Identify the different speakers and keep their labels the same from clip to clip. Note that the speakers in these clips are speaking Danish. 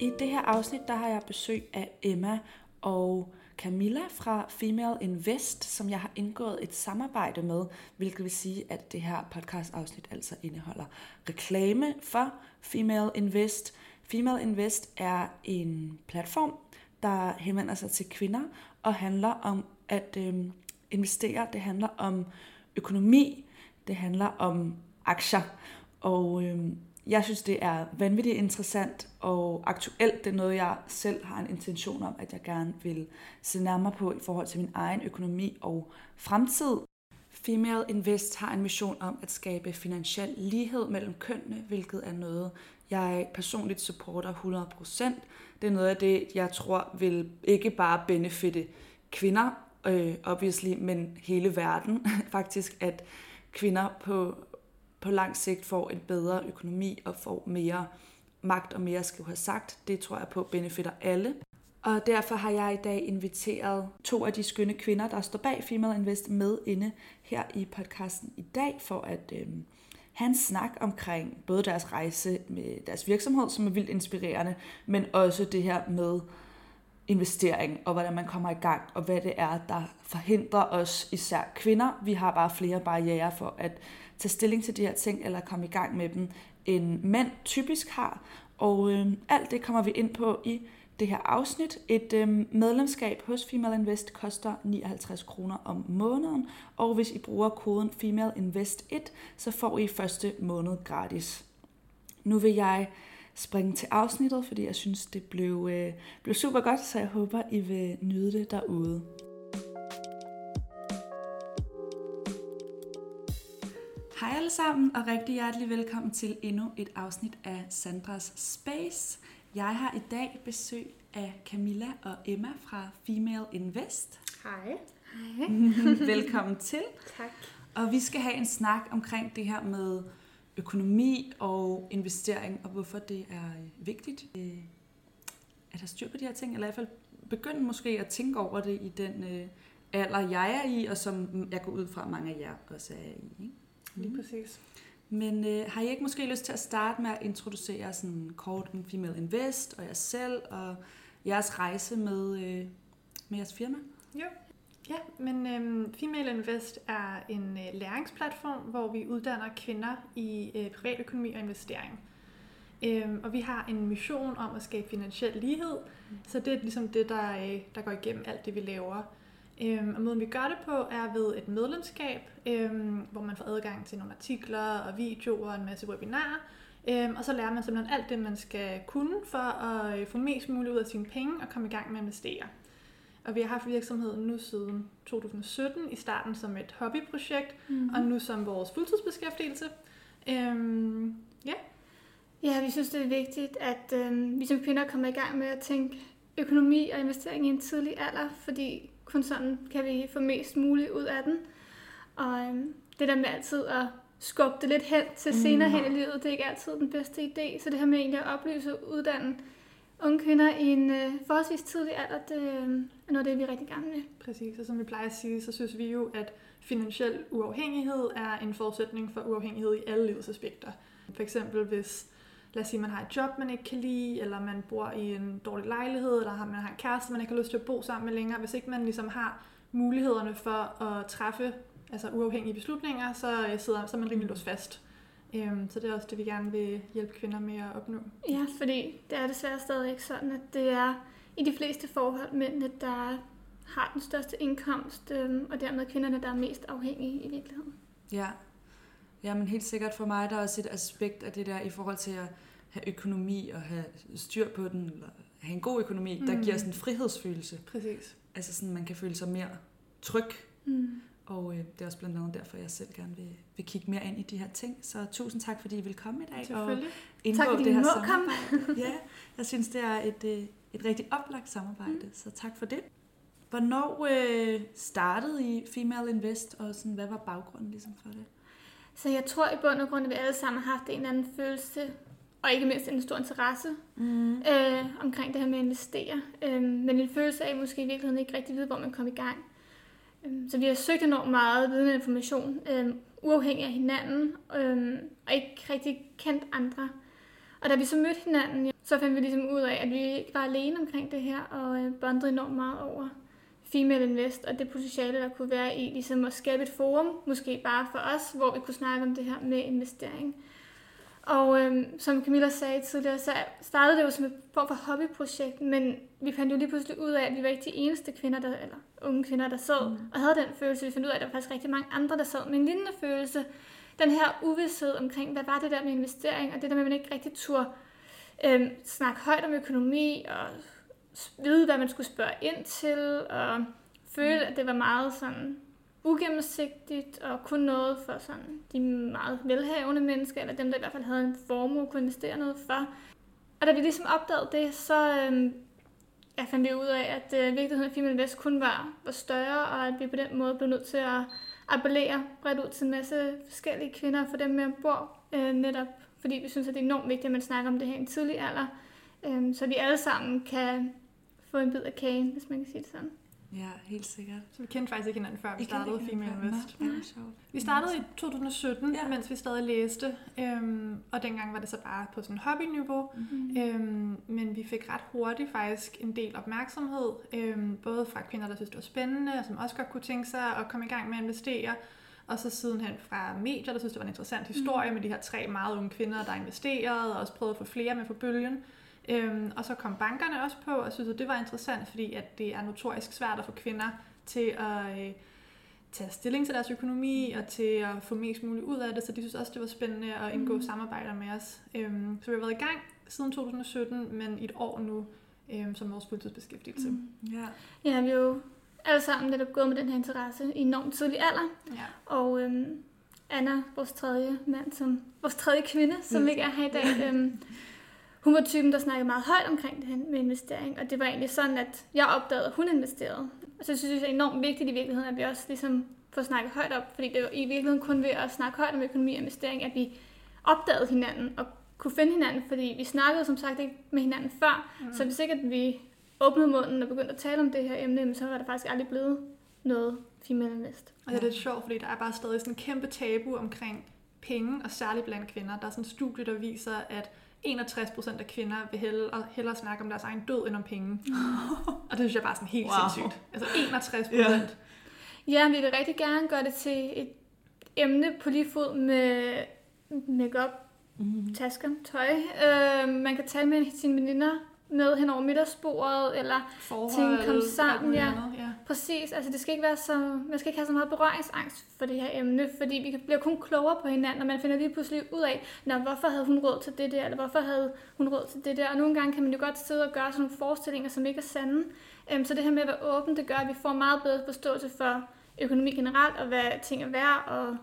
Speaker 1: I det her afsnit, der har jeg besøg af Emma og Camilla fra Female Invest, som jeg har indgået et samarbejde med, hvilket vil sige, at det her podcast-afsnit altså indeholder reklame for Female Invest. Female Invest er en platform, der henvender sig til kvinder og handler om at øh, investere. Det handler om økonomi, det handler om aktier. Og øh, jeg synes, det er vanvittigt interessant og aktuelt. Det er noget, jeg selv har en intention om, at jeg gerne vil se nærmere på i forhold til min egen økonomi og fremtid. Female Invest har en mission om at skabe finansiel lighed mellem kønnene, hvilket er noget, jeg personligt supporter 100%. Det er noget af det, jeg tror vil ikke bare benefitte kvinder, øh, obviously, men hele verden faktisk, at kvinder på på lang sigt får en bedre økonomi og får mere magt og mere skal have sagt. Det tror jeg på benefitter alle. Og derfor har jeg i dag inviteret to af de skønne kvinder, der står bag Female Invest med inde her i podcasten i dag, for at øh, have en snak omkring både deres rejse med deres virksomhed, som er vildt inspirerende, men også det her med investering, og hvordan man kommer i gang, og hvad det er, der forhindrer os, især kvinder. Vi har bare flere barriere for at tage stilling til de her ting, eller komme i gang med dem, end mænd typisk har. Og øh, alt det kommer vi ind på i det her afsnit. Et øh, medlemskab hos Female Invest koster 59 kroner om måneden, og hvis I bruger koden Female Invest 1, så får I første måned gratis. Nu vil jeg springe til afsnittet, fordi jeg synes, det blev, øh, blev super godt, så jeg håber, I vil nyde det derude. Hej alle sammen, og rigtig hjertelig velkommen til endnu et afsnit af Sandras Space. Jeg har i dag besøg af Camilla og Emma fra Female Invest.
Speaker 2: Hej.
Speaker 3: Hej.
Speaker 1: velkommen til.
Speaker 2: Tak.
Speaker 1: Og vi skal have en snak omkring det her med økonomi og investering, og hvorfor det er øh, vigtigt øh, at have styr på de her ting, eller i hvert fald begynde måske at tænke over det i den øh, alder, jeg er i, og som jeg går ud fra, mange af jer også er i. Ikke?
Speaker 2: Lige præcis.
Speaker 1: Men øh, har I ikke måske lyst til at starte med at introducere sådan kort med Female Invest og jer selv og jeres rejse med, øh, med jeres firma?
Speaker 2: Jo. Ja, men øhm, Female Invest er en øh, læringsplatform, hvor vi uddanner kvinder i øh, privatøkonomi og investering. Øhm, og vi har en mission om at skabe finansiel lighed, mm. så det er ligesom det, der, øh, der går igennem alt det, vi laver. Øhm, og måden vi gør det på er ved et medlemskab, øhm, hvor man får adgang til nogle artikler og videoer og en masse webinarer. Øhm, og så lærer man simpelthen alt det, man skal kunne for at øh, få mest muligt ud af sine penge og komme i gang med at investere. Og vi har haft virksomheden nu siden 2017, i starten som et hobbyprojekt, mm-hmm. og nu som vores fuldtidsbeskæftigelse. Øhm, ja.
Speaker 3: Ja, vi synes, det er vigtigt, at øh, vi som kvinder kommer i gang med at tænke økonomi og investering i en tidlig alder, fordi kun sådan kan vi få mest muligt ud af den. Og øhm, det der med altid at skubbe det lidt hen til senere mm. hen i livet, det er ikke altid den bedste idé. Så det her med egentlig at oplyse og uddanne unge kvinder i en øh, forholdsvis tidlig alder, det øh, er noget det, vi er rigtig gerne med.
Speaker 2: Præcis, og som vi plejer at sige, så synes vi jo, at finansiel uafhængighed er en forudsætning for uafhængighed i alle livets aspekter. For eksempel hvis lad os sige, man har et job, man ikke kan lide, eller man bor i en dårlig lejlighed, eller man har en kæreste, man ikke har lyst til at bo sammen med længere. Hvis ikke man ligesom har mulighederne for at træffe altså uafhængige beslutninger, så, øh, sidder, så er man rimelig låst fast. Øhm, så det er også det, vi gerne vil hjælpe kvinder med at opnå.
Speaker 3: Ja, fordi det er desværre stadig ikke sådan, at det er i de fleste forhold mændene, der har den største indkomst, øhm, og dermed kvinderne, der er mest afhængige i virkeligheden.
Speaker 1: Ja, Ja, men helt sikkert for mig, der er også et aspekt af det der i forhold til at have økonomi og have styr på den, eller have en god økonomi, mm. der giver sådan en frihedsfølelse.
Speaker 2: Præcis.
Speaker 1: Altså sådan, man kan føle sig mere tryg.
Speaker 3: Mm.
Speaker 1: Og øh, det er også blandt andet derfor, jeg selv gerne vil, vil kigge mere ind i de her ting. Så tusind tak, fordi I vil komme i dag.
Speaker 2: Selvfølgelig.
Speaker 1: Og indgå
Speaker 3: tak, fordi
Speaker 1: det her
Speaker 3: må
Speaker 1: samarbejde. Komme. ja, jeg synes, det er et, øh, et rigtig oplagt samarbejde, mm. så tak for det. Hvornår øh, startede I Female Invest, og sådan, hvad var baggrunden ligesom for det?
Speaker 3: Så jeg tror i bund og grund, at vi alle sammen har haft en eller anden følelse, og ikke mindst en stor interesse mm. øh, omkring det her med at investere. Øh, men en følelse af måske i virkeligheden ikke rigtig vide, hvor man kommer i gang. Øh, så vi har søgt enormt meget viden og information, øh, uafhængig af hinanden, øh, og ikke rigtig kendt andre. Og da vi så mødte hinanden, så fandt vi ligesom ud af, at vi ikke var alene omkring det her, og øh, bondede enormt meget over Female Invest, og det potentiale, der kunne være i ligesom at skabe et forum, måske bare for os, hvor vi kunne snakke om det her med investering. Og øhm, som Camilla sagde tidligere, så startede det jo som et form for hobbyprojekt, men vi fandt jo lige pludselig ud af, at vi var ikke de eneste kvinder, der, eller unge kvinder, der sad mm. og havde den følelse. Vi fandt ud af, at der var faktisk rigtig mange andre, der sad med en lignende følelse. Den her uvidshed omkring, hvad var det der med investering, og det der med, at man ikke rigtig turde øhm, snakke højt om økonomi, og vide, hvad man skulle spørge ind til, og føle, mm. at det var meget sådan ugennemsigtigt og kun noget for sådan de meget velhavende mennesker, eller dem, der i hvert fald havde en formue at kunne investere noget for. Og da vi ligesom opdagede det, så øh, ja, fandt vi ud af, at øh, vigtigheden af Female Invest kun var, var større, og at vi på den måde blev nødt til at appellere bredt ud til en masse forskellige kvinder for dem med ombord, øh, netop fordi vi synes, at det er enormt vigtigt, at man snakker om det her i en tidlig alder, øh, så vi alle sammen kan få en bid af kagen, hvis man kan sige det sådan.
Speaker 1: Ja, helt sikkert.
Speaker 2: Så vi kendte faktisk ikke hinanden før vi I startede Female Invest.
Speaker 1: Ja.
Speaker 2: Vi startede i 2017, ja. mens vi stadig læste, øhm, og dengang var det så bare på sådan hobbyniveau. Mm-hmm. Øhm, men vi fik ret hurtigt faktisk en del opmærksomhed, øhm, både fra kvinder, der synes det var spændende, og som også godt kunne tænke sig at komme i gang med at investere, og så sidenhen fra medier, der synes det var en interessant historie mm. med de her tre meget unge kvinder, der investerede, og også prøvede at få flere med på bølgen. Øhm, og så kom bankerne også på, og synes, at det var interessant, fordi at det er notorisk svært at få kvinder til at øh, tage stilling til deres økonomi, og til at få mest muligt ud af det, så de synes også, det var spændende at indgå mm. samarbejder med os. Øhm, så vi har været i gang siden 2017, men i et år nu øhm, som vores fuldtidsbeskæftigelse. Mm.
Speaker 3: Ja. ja, vi er jo alle sammen lidt gået med den her interesse i enormt tidlig alder, ja. og øhm, Anna, vores tredje mand, som, vores tredje kvinde, som mm. ikke er her i dag, øhm, hun var typen, der snakkede meget højt omkring det her med investering, og det var egentlig sådan, at jeg opdagede, at hun investerede. Og så synes jeg, det er enormt vigtigt i virkeligheden, at vi også ligesom får snakket højt op, fordi det var i virkeligheden kun ved at snakke højt om økonomi og investering, at vi opdagede hinanden og kunne finde hinanden, fordi vi snakkede som sagt ikke med hinanden før, mm. så hvis ikke at vi åbnede munden og begyndte at tale om det her emne, så var det faktisk aldrig blevet noget female invest.
Speaker 2: Og det er lidt sjovt, fordi der er bare stadig sådan en kæmpe tabu omkring penge, og særligt blandt kvinder. Der er sådan en studie, der viser, at 61 procent af kvinder vil hellere, hellere snakke om deres egen død end om penge. og det synes jeg bare er sådan helt wow. sindssygt. Altså 61 procent. Yeah.
Speaker 3: Ja, vi vil rigtig gerne gøre det til et emne på lige fod med makeup, mm. tasker, tøj. Uh, man kan tale med sine veninder med hen over middagsbordet, eller Forhold, ting komme sammen. Ja, ja, præcis. Altså, det skal ikke være så, man skal ikke have så meget berøringsangst for det her emne, fordi vi bliver kun klogere på hinanden, og man finder lige pludselig ud af, Nå, hvorfor havde hun råd til det der, eller hvorfor havde hun råd til det der. Og nogle gange kan man jo godt sidde og gøre sådan nogle forestillinger, som ikke er sande. Um, så det her med at være åben, det gør, at vi får meget bedre forståelse for økonomi generelt, og hvad ting er værd, og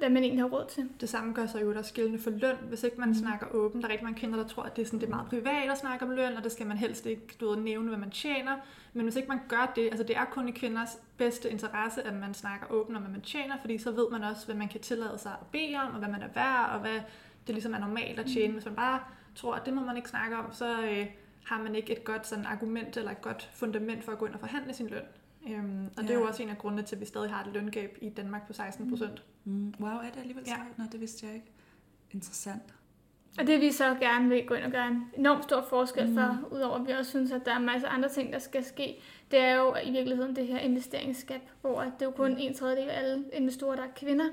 Speaker 3: hvad man egentlig har råd til.
Speaker 2: Det samme gør sig jo der skillende for løn, hvis ikke man mm. snakker åbent. Der er rigtig mange kvinder, der tror, at det er, sådan, det er meget privat at snakke om løn, og det skal man helst ikke du ved, nævne, hvad man tjener. Men hvis ikke man gør det, altså det er kun i kvinders bedste interesse, at man snakker åbent om, hvad man tjener, fordi så ved man også, hvad man kan tillade sig at bede om, og hvad man er værd, og hvad det ligesom er normalt at tjene. Mm. Hvis man bare tror, at det må man ikke snakke om, så øh, har man ikke et godt sådan, argument eller et godt fundament for at gå ind og forhandle sin løn. Øhm, og ja. det er jo også en af grundene til, at vi stadig har et løngab i Danmark på 16 procent.
Speaker 1: Mm. Mm. Wow, er det alligevel ja. Nå, det vidste jeg ikke. Interessant.
Speaker 3: Og det vi så gerne vil gå ind og gøre en enormt stor forskel for, mm. udover at vi også synes, at der er en masse andre ting, der skal ske, det er jo i virkeligheden det her investeringsskab, hvor det er jo kun mm. en tredjedel af alle investorer, der er kvinder.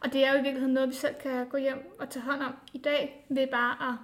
Speaker 3: Og det er jo i virkeligheden noget, vi selv kan gå hjem og tage hånd om i dag, ved bare at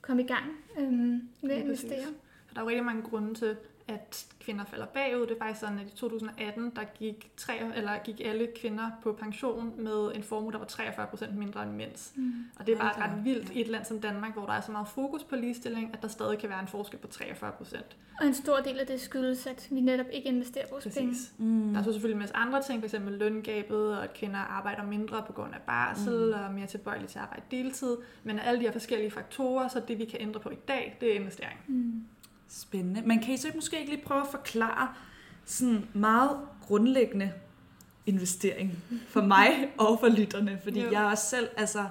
Speaker 3: komme i gang øhm, med at investere.
Speaker 2: For der er jo rigtig mange grunde til, at kvinder falder bagud. Det er faktisk sådan, at i 2018, der gik, tre, eller gik alle kvinder på pension med en formue, der var 43 procent mindre end mænds. Mm. Og det er bare ret vildt i et land som Danmark, hvor der er så meget fokus på ligestilling, at der stadig kan være en forskel på 43 procent.
Speaker 3: Og en stor del af det skyldes, at vi netop ikke investerer vores Præcis. penge.
Speaker 2: Mm. Der er så selvfølgelig en masse andre ting, f.eks. løngabet, og at kvinder arbejder mindre på grund af barsel, mm. og mere tilbøjelige til at arbejde deltid. Men alle de her forskellige faktorer, så det vi kan ændre på i dag, det er investering. Mm.
Speaker 1: Spændende. Men kan I så måske ikke lige prøve at forklare sådan meget grundlæggende investering for mig og for lytterne? Fordi jo. jeg er også selv altså,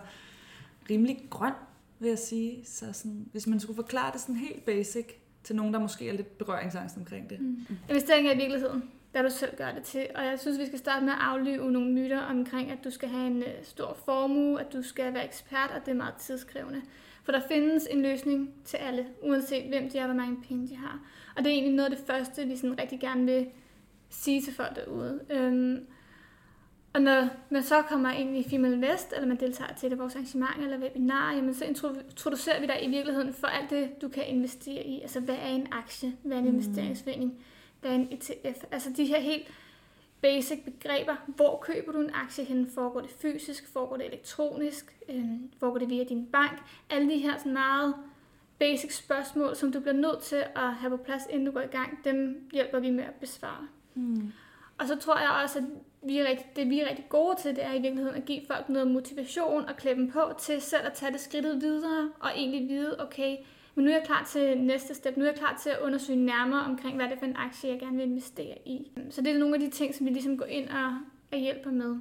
Speaker 1: rimelig grøn, vil jeg sige. Så sådan, hvis man skulle forklare det sådan helt basic til nogen, der måske er lidt berøringsangst omkring det. Mm.
Speaker 3: Investering er i virkeligheden, hvad du selv gør det til. Og jeg synes, vi skal starte med at aflive nogle myter omkring, at du skal have en øh, stor formue, at du skal være ekspert, og det er meget tidskrævende. For der findes en løsning til alle, uanset hvem de er, hvor mange penge de har. Og det er egentlig noget af det første, vi sådan rigtig gerne vil sige til folk derude. Øhm, og når man så kommer ind i Female Invest, eller man deltager til det, vores arrangement eller webinar, jamen så introducerer vi dig i virkeligheden for alt det, du kan investere i. Altså, hvad er en aktie? Hvad er en mm. investeringsforening? Hvad er en ETF? Altså, de her helt basic begreber. Hvor køber du en aktie hen? Foregår det fysisk? Foregår det elektronisk? Øhm, foregår det via din bank? Alle de her sådan meget basic spørgsmål, som du bliver nødt til at have på plads, inden du går i gang, dem hjælper vi med at besvare. Mm. Og så tror jeg også, at vi er rigtig, det vi er rigtig gode til, det er i virkeligheden at give folk noget motivation og dem på til selv at tage det skridtet videre og egentlig vide, okay, men nu er jeg klar til næste step. Nu er jeg klar til at undersøge nærmere omkring, hvad det er for en aktie, jeg gerne vil investere i. Så det er nogle af de ting, som vi ligesom går ind og, og hjælper med.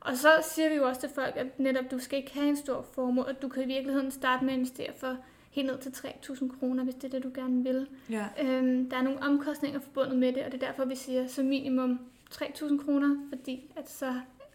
Speaker 3: Og så siger vi jo også til folk, at netop du skal ikke have en stor formue, at du kan i virkeligheden starte med at investere for helt ned til 3.000 kroner, hvis det er det, du gerne vil. Ja. Øhm, der er nogle omkostninger forbundet med det, og det er derfor, vi siger som minimum 3.000 kroner, fordi at så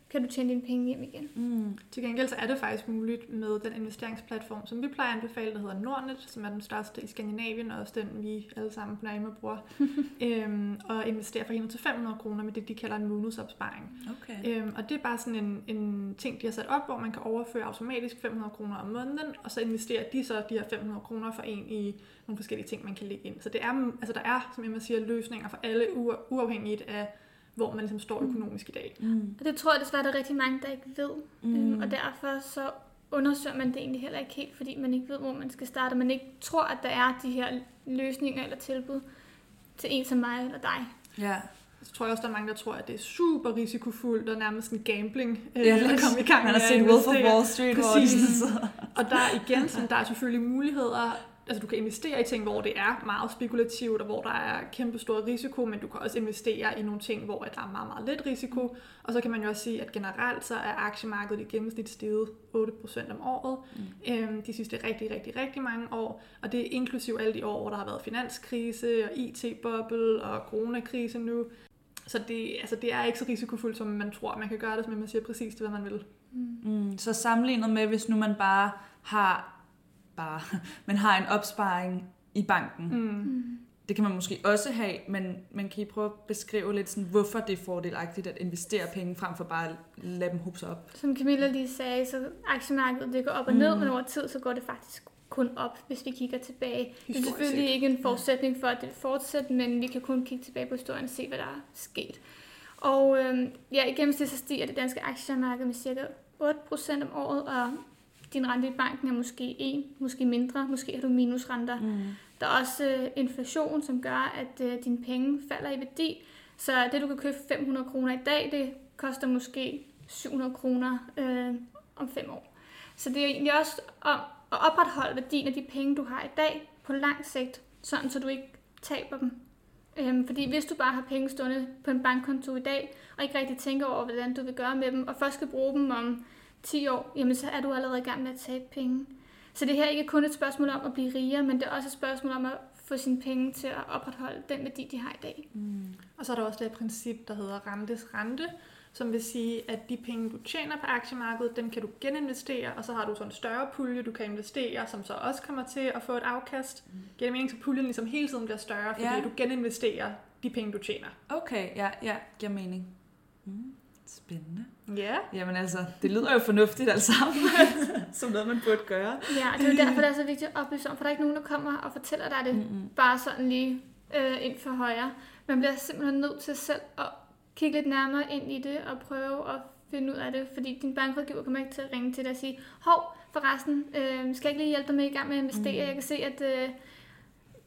Speaker 3: kan du tjene dine penge hjem igen. Mm.
Speaker 2: Til gengæld så er det faktisk muligt med den investeringsplatform, som vi plejer at anbefale, der hedder Nordnet, som er den største i Skandinavien, og også den, vi alle sammen på Nærme bruger, øhm, og investere for helt til 500 kroner med det, de kalder en bonusopsparing. Okay. Øhm, og det er bare sådan en, en ting, de har sat op, hvor man kan overføre automatisk 500 kroner om måneden, og så investerer de så de her 500 kroner for en i nogle forskellige ting, man kan lægge ind. Så det er, altså der er, som Emma siger, løsninger for alle, uafhængigt af hvor man ligesom står økonomisk i dag.
Speaker 3: Mm. Og det tror jeg desværre, der er rigtig mange, der ikke ved. Mm. Øhm, og derfor så undersøger man det egentlig heller ikke helt, fordi man ikke ved, hvor man skal starte. Man ikke tror, at der er de her løsninger eller tilbud til en som mig eller dig.
Speaker 2: Ja. Så tror jeg også, der er mange, der tror, at det er super risikofuldt og nærmest en gambling øh, ja, at komme i gang
Speaker 1: Man har set Wolf of Wall Street.
Speaker 2: Præcis. og der er igen, sådan, der er selvfølgelig muligheder altså du kan investere i ting, hvor det er meget spekulativt, og hvor der er kæmpe stor risiko, men du kan også investere i nogle ting, hvor der er meget, meget lidt risiko. Og så kan man jo også sige, at generelt så er aktiemarkedet i gennemsnit steget 8% om året mm. øhm, de sidste rigtig, rigtig, rigtig mange år. Og det er inklusiv alle de år, hvor der har været finanskrise og IT-boble og coronakrise nu. Så det, altså det er ikke så risikofuldt, som man tror. Man kan gøre det, som man siger præcis det, hvad man vil.
Speaker 1: Mm. Mm. Så sammenlignet med, hvis nu man bare har bare, man har en opsparing i banken. Mm. Det kan man måske også have, men man kan I prøve at beskrive lidt sådan, hvorfor det er fordelagtigt at investere penge frem for bare at lade dem hubse op?
Speaker 3: Som Camilla lige sagde, så aktiemarkedet det går op og ned, mm. men over tid så går det faktisk kun op, hvis vi kigger tilbage. Det er selvfølgelig ikke en forudsætning for, at det fortsætter, men vi kan kun kigge tilbage på historien og se, hvad der er sket. Og øhm, ja, i gennemsnit så stiger det danske aktiemarked med cirka 8% om året, og din rente i banken er måske en, måske mindre, måske har du minusrenter. Mm. Der er også øh, inflation, som gør, at øh, dine penge falder i værdi. Så det, du kan købe 500 kroner i dag, det koster måske 700 kroner øh, om fem år. Så det er egentlig også om at opretholde værdien af de penge, du har i dag på lang sigt, sådan så du ikke taber dem. Øhm, fordi hvis du bare har penge stående på en bankkonto i dag, og ikke rigtig tænker over, hvordan du vil gøre med dem, og først skal bruge dem om 10 år, jamen så er du allerede i gang med at tabe penge. Så det her er ikke kun et spørgsmål om at blive rigere, men det er også et spørgsmål om at få sine penge til at opretholde den værdi, de har i dag. Mm.
Speaker 2: Og så er der også det princip, der hedder rentes rente, som vil sige, at de penge, du tjener på aktiemarkedet, dem kan du geninvestere, og så har du sådan en større pulje, du kan investere, som så også kommer til at få et afkast. Mm. Giver det mening, så puljen ligesom hele tiden bliver større, fordi ja. du geninvesterer de penge, du tjener.
Speaker 1: Okay, ja, ja, giver mening. Mm. Spændende.
Speaker 2: Ja.
Speaker 1: Jamen altså, det lyder jo fornuftigt alt sammen, som noget man burde gøre.
Speaker 3: Ja, det er jo derfor, det er så vigtigt at oplyse om, for der er ikke nogen, der kommer og fortæller dig det Mm-mm. bare sådan lige øh, ind for højre. Man bliver simpelthen nødt til selv at kigge lidt nærmere ind i det og prøve at finde ud af det, fordi din bankrådgiver kommer ikke til at ringe til dig og sige, hov, forresten, øh, skal jeg ikke lige hjælpe dig med i gang med at investere? Mm. Jeg kan se, at øh,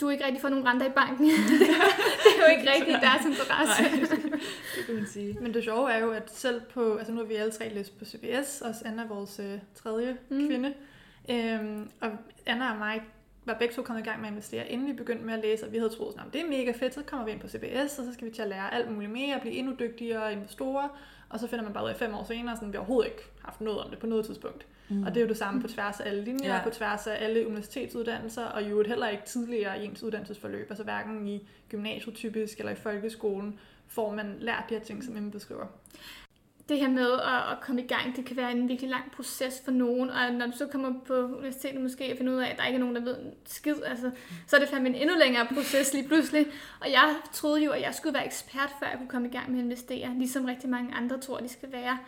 Speaker 3: du ikke rigtig får nogen renter i banken. det er jo ikke rigtig deres interesse.
Speaker 2: Nej, det kan man sige. Men det sjove er jo, at selv på, altså nu har vi alle tre læst på CBS, og Anna er vores øh, tredje mm. kvinde, øhm, og Anna og mig var begge to kommet i gang med at investere, inden vi begyndte med at læse, og vi havde troet, at det er mega fedt, så kommer vi ind på CBS, og så skal vi til at lære alt muligt mere, og blive endnu dygtigere investorer, og så finder man bare ud af fem år senere, sådan, vi har overhovedet ikke haft noget om det på noget tidspunkt. Mm. Og det er jo det samme på tværs af alle linjer, ja. på tværs af alle universitetsuddannelser, og jo heller ikke tidligere i ens uddannelsesforløb, altså hverken i gymnasiet typisk eller i folkeskolen, får man lært de her ting, som Emma beskriver
Speaker 3: det her med at, at komme i gang, det kan være en virkelig lang proces for nogen, og når du så kommer på universitetet måske og finder ud af, at der ikke er nogen, der ved en skid, altså, så er det fandme en endnu længere proces lige pludselig. Og jeg troede jo, at jeg skulle være ekspert, før jeg kunne komme i gang med at investere, ligesom rigtig mange andre tror, de skal være.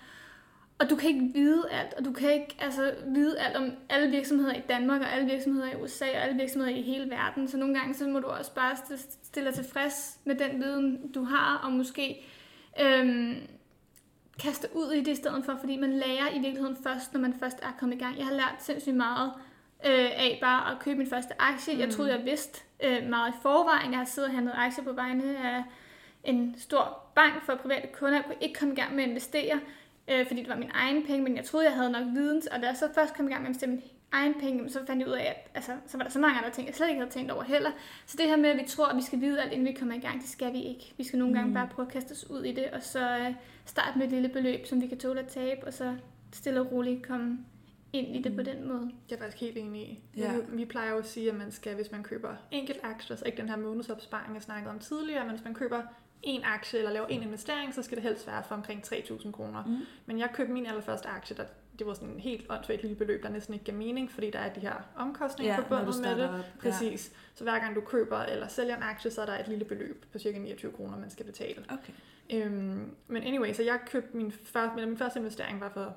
Speaker 3: Og du kan ikke vide alt, og du kan ikke altså, vide alt om alle virksomheder i Danmark, og alle virksomheder i USA, og alle virksomheder i hele verden. Så nogle gange så må du også bare stille dig tilfreds med den viden, du har, og måske øhm, kaste ud i det i stedet for, fordi man lærer i virkeligheden først, når man først er kommet i gang. Jeg har lært sindssygt meget øh, af bare at købe min første aktie. Mm. Jeg troede, jeg vidste øh, meget i forvejen. Jeg har siddet og handlet aktier på vegne af en stor bank for private kunder. Jeg kunne ikke komme i gang med at investere øh, fordi det var min egen penge, men jeg troede, jeg havde nok viden, og da jeg så først kom i gang med at bestemme egen penge, så fandt jeg ud af, at altså, så var der så mange andre ting, jeg slet ikke havde tænkt over heller. Så det her med, at vi tror, at vi skal vide alt, inden vi kommer i gang, det skal vi ikke. Vi skal nogle gange mm. bare prøve at kaste os ud i det, og så øh, starte med et lille beløb, som vi kan tåle at tabe, og så stille og roligt komme ind i det mm. på den måde.
Speaker 2: Jeg er faktisk helt enig i. Ja. Vi, vi plejer jo at sige, at man skal, hvis man køber enkelt aktier, så ikke den her månedsopsparing, jeg snakkede om tidligere, men hvis man køber en aktie eller laver en investering, så skal det helst være for omkring 3.000 kroner. Mm. Men jeg købte min allerførste aktie, der, det var sådan en helt åndssvagt lille beløb, der næsten ikke gav mening, fordi der er de her omkostninger ja, forbundet med det. Op. Præcis. Ja. Så hver gang du køber eller sælger en aktie, så er der et lille beløb på cirka 29 kroner, man skal betale.
Speaker 1: Okay.
Speaker 2: Øhm, men anyway, så jeg købte min første, min første investering var for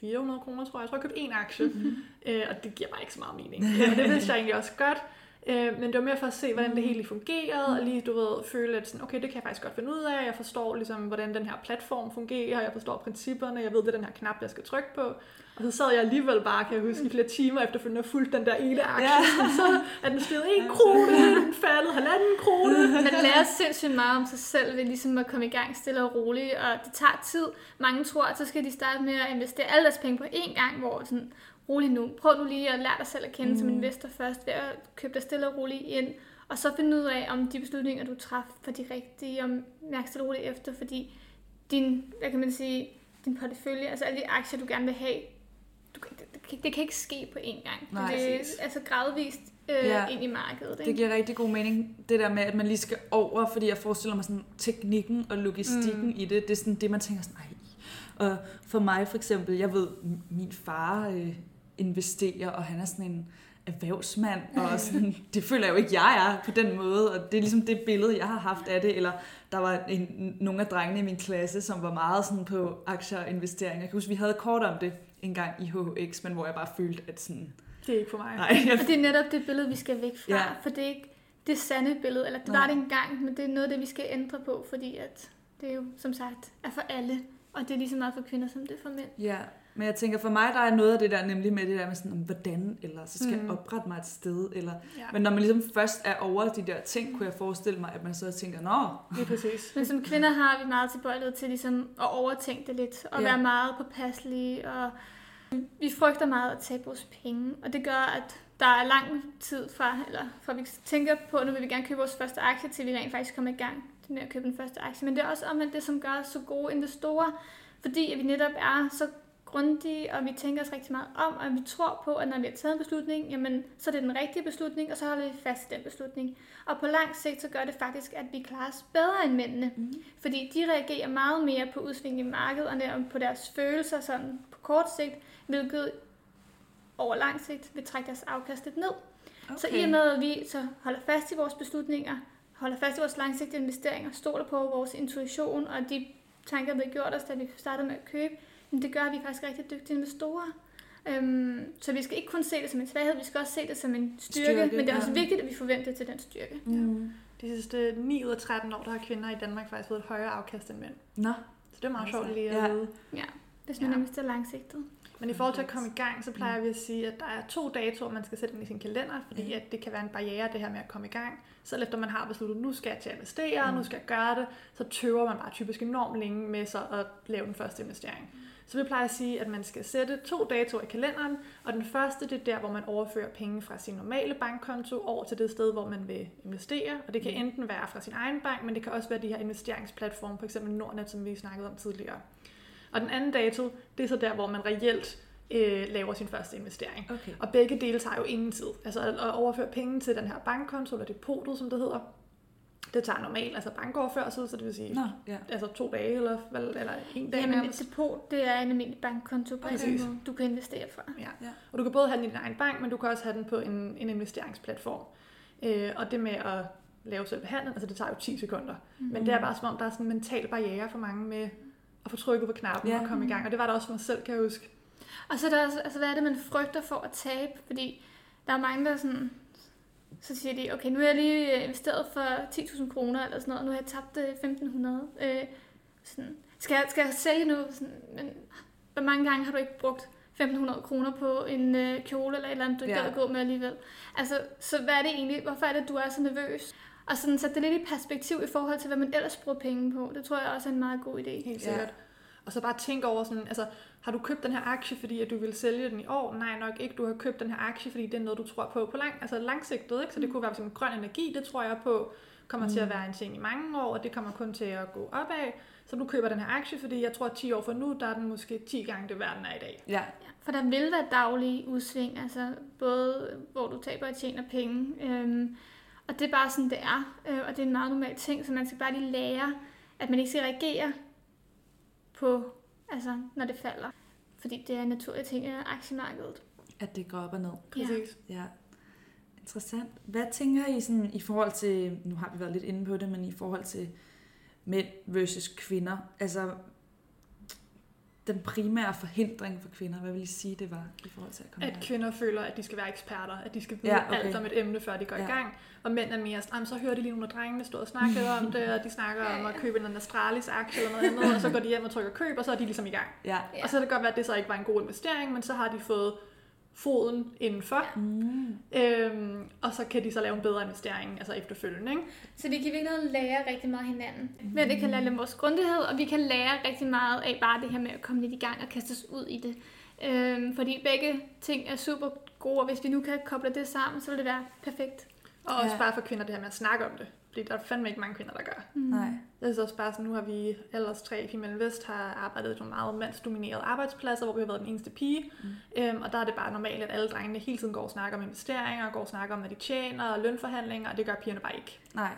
Speaker 2: 400 kroner, tror jeg. Jeg tror, jeg købte en aktie, mm-hmm. øh, og det giver bare ikke så meget mening. Ja, det vidste jeg egentlig også godt. Øh, men det var mere for at se, hvordan det hele fungerede, og lige, du ved, føle, at sådan, okay, det kan jeg faktisk godt finde ud af. Jeg forstår ligesom, hvordan den her platform fungerer, jeg forstår principperne, jeg ved, det er den her knap, jeg skal trykke på. Og så sad jeg alligevel bare, kan jeg huske, i flere timer efterfølgende og fulgte den der ene aktie. Ja. så er den steget en krone, den faldet halvanden krone.
Speaker 3: Man lærer sindssygt meget om sig selv ved ligesom at komme i gang stille og roligt, og det tager tid. Mange tror, at så skal de starte med at investere alle deres penge på én gang, hvor sådan, rolig nu. Prøv nu lige at lære dig selv at kende mm. som investor først, ved at købe dig stille og roligt ind, og så finde ud af, om de beslutninger, du træffer, for de rigtige, og mærke stille og roligt efter, fordi din, hvad kan man sige, din portefølje, altså alle de aktier, du gerne vil have, du, det, det kan ikke ske på én gang. Nej, det er altså gradvist øh, ja. ind i markedet. Ikke?
Speaker 1: Det giver rigtig god mening, det der med, at man lige skal over, fordi jeg forestiller mig sådan teknikken og logistikken mm. i det, det er sådan det, man tænker sådan, nej. Og for mig for eksempel, jeg ved, min far øh, investerer, og han er sådan en erhvervsmand, og sådan, det føler jeg jo ikke, jeg er på den måde, og det er ligesom det billede, jeg har haft af det, eller der var en, nogle af drengene i min klasse, som var meget sådan på aktier og investeringer. Jeg kan huske, vi havde kort om det en gang i HHX, men hvor jeg bare følte, at sådan...
Speaker 2: Det er ikke for mig.
Speaker 3: Nej, jeg... Og det er netop det billede, vi skal væk fra, ja. for det er ikke det sande billede, eller det Nej. var det engang, men det er noget af det, vi skal ændre på, fordi at det er jo, som sagt, er for alle, og det er lige så meget for kvinder, som det er for mænd.
Speaker 1: Ja, men jeg tænker, for mig der er noget af det der nemlig med det der med sådan, hvordan, eller så skal mm. jeg oprette mig et sted, eller, ja. men når man ligesom først er over de der ting, kunne jeg forestille mig, at man så tænker, nå.
Speaker 2: Det er præcis.
Speaker 3: Men som kvinder har vi meget tilbøjelighed til ligesom at overtænke det lidt, og ja. være meget påpasselige, og vi frygter meget at tabe vores penge, og det gør, at der er lang tid fra, eller fra vi tænker på, nu vil vi gerne købe vores første aktie, til vi rent faktisk kommer i gang med at købe den første aktie. Men det er også om det, som gør os så gode investorer, fordi at vi netop er så grundige, og vi tænker os rigtig meget om, og vi tror på, at når vi har taget en beslutning, jamen, så er det den rigtige beslutning, og så holder vi fast i den beslutning. Og på lang sigt, så gør det faktisk, at vi klarer os bedre end mændene. Mm. Fordi de reagerer meget mere på udsving i markedet, og på deres følelser sådan på kort sigt, hvilket over lang sigt vil trække deres afkast lidt ned. Okay. Så i og med, at vi så holder fast i vores beslutninger, holder fast i vores langsigtede investeringer, stoler på vores intuition og de tanker, vi har gjort os, da vi startede med at købe, det gør, at vi er faktisk rigtig dygtige investorer. Øhm, så vi skal ikke kun se det som en svaghed, vi skal også se det som en styrke, styrke men det er også ja. vigtigt, at vi forventer til den styrke.
Speaker 2: Mm. De sidste 9 ud af 13 år, der har kvinder i Danmark faktisk fået et højere afkast end mænd.
Speaker 1: Nå.
Speaker 2: Så det er meget sjovt lige at
Speaker 3: vide. Ja, hvis man ja. investerer langsigtet.
Speaker 2: Men i forhold til at komme i gang, så plejer vi at sige, at der er to datoer, man skal sætte ind i sin kalender, fordi at det kan være en barriere, det her med at komme i gang. Så efter man har besluttet, nu skal jeg til at investere, mm. nu skal jeg gøre det, så tøver man bare typisk enormt længe med sig at lave den første investering. Så vi plejer at sige, at man skal sætte to datoer i kalenderen, og den første det er der, hvor man overfører penge fra sin normale bankkonto over til det sted, hvor man vil investere. Og det kan mm. enten være fra sin egen bank, men det kan også være de her investeringsplatforme, f.eks. Nordnet, som vi snakkede om tidligere. Og den anden dato, det er så der, hvor man reelt øh, laver sin første investering. Okay. Og begge dele tager jo ingen tid. Altså at overføre penge til den her bankkonto, eller depotet, som det hedder, Det tager normalt, altså bankoverførsel, så det vil sige
Speaker 1: Nå, ja.
Speaker 2: altså to dage eller, vel, eller en dag
Speaker 3: Jamen, et
Speaker 2: nærmest.
Speaker 3: depot, det er en almindelig bankkonto på måde, du kan investere fra.
Speaker 2: Ja.
Speaker 1: Ja.
Speaker 2: Og du kan både have den i din egen bank, men du kan også have den på en, en investeringsplatform. Øh, og det med at lave selve handlen, altså det tager jo 10 sekunder. Mm. Men det er bare som om, der er sådan en mental barriere for mange med at få trykket på knappen
Speaker 1: Ja.
Speaker 2: og komme i gang. Og det var der også for mig selv, kan jeg huske.
Speaker 3: Og så er der også, altså, hvad er det, man frygter for at tabe? Fordi der er mange, der sådan, så siger de, okay, nu har jeg lige øh, investeret for 10.000 kroner eller sådan noget, og nu har jeg tabt øh, 1.500. Øh, sådan, skal, jeg, skal jeg sælge nu? Sådan, men hvor mange gange har du ikke brugt 1.500 kroner på en øh, kjole eller et eller andet, du ikke
Speaker 1: Ja.
Speaker 3: gad at gå med alligevel? Altså, så hvad er det egentlig? Hvorfor er det, du er så nervøs? Og sådan sætte det lidt i perspektiv i forhold til, hvad man ellers bruger penge på. Det tror jeg også er en meget god idé.
Speaker 2: Helt
Speaker 1: Ja.
Speaker 2: Og så bare tænk over sådan, altså, har du købt den her aktie, fordi at du vil sælge den i år? Nej, nok ikke. Du har købt den her aktie, fordi det er noget, du tror på på lang, altså langsigtet. Ikke? Så det kunne være som grøn energi, det tror jeg på, kommer mm. til at være en ting i mange år, og det kommer kun til at gå opad. Så du køber den her aktie, fordi jeg tror, at 10 år fra nu, der er den måske 10 gange det værd, den er i dag.
Speaker 1: Ja,
Speaker 3: For der vil være daglige udsving, altså både hvor du taber og tjener penge. Øhm, og det er bare sådan, det er. Øh, og det er en meget normal ting, så man skal bare lige lære, at man ikke skal reagere på, altså når det falder. Fordi det er en naturlig ting af aktiemarkedet.
Speaker 1: at det går op og ned.
Speaker 3: Ja.
Speaker 2: Præcis.
Speaker 1: Ja. Interessant. Hvad tænker I sådan i forhold til, nu har vi været lidt inde på det, men i forhold til mænd versus kvinder, altså den primære forhindring for kvinder, hvad vil I sige, det var i forhold til at komme
Speaker 2: At
Speaker 1: gang?
Speaker 2: kvinder føler, at de skal være eksperter, at de skal vide
Speaker 1: Ja,
Speaker 2: ja,
Speaker 1: okay.
Speaker 2: alt om et emne, før de går
Speaker 1: Ja.
Speaker 2: ja. i gang. Og mænd er mere sådan, "Jamen, så hører de lige nogle af drengene stå og snakke om det, og de snakker om at købe en Astralis-aktie eller noget andet, og så går de hjem og trykker køb, og så er de ligesom i gang.
Speaker 1: Ja.
Speaker 3: Ja.
Speaker 2: Og så kan det godt være, at det så ikke var en god investering, men så har de fået foden indenfor,
Speaker 1: Mm.
Speaker 2: øhm, og så kan de så lave en bedre investering altså efterfølgende. Ikke?
Speaker 3: Så vi kan i virkeligheden lære rigtig meget af hinanden. Men det kan lære lidt vores grundighed, og vi kan lære rigtig meget af bare det her med at komme lidt i gang og kaste os ud i det. Øhm, fordi begge ting er super gode, og hvis vi nu kan koble det sammen, så vil det være perfekt.
Speaker 2: Og også
Speaker 1: Ja.
Speaker 2: bare for kvinder det her med at snakke om det. Fordi der er fandme ikke mange kvinder, der gør.
Speaker 3: Mm.
Speaker 1: Nej.
Speaker 2: Det er også bare sådan, nu har vi ellers tre Female Vest har arbejdet på nogle meget mandsdominerede arbejdspladser, hvor vi har været den eneste pige. Mm. Øhm, og der er det bare normalt, at alle drengene hele tiden går og snakker om investeringer, og går og snakker om, hvad de tjener, og lønforhandlinger, og det gør pigerne bare ikke.
Speaker 1: Nej.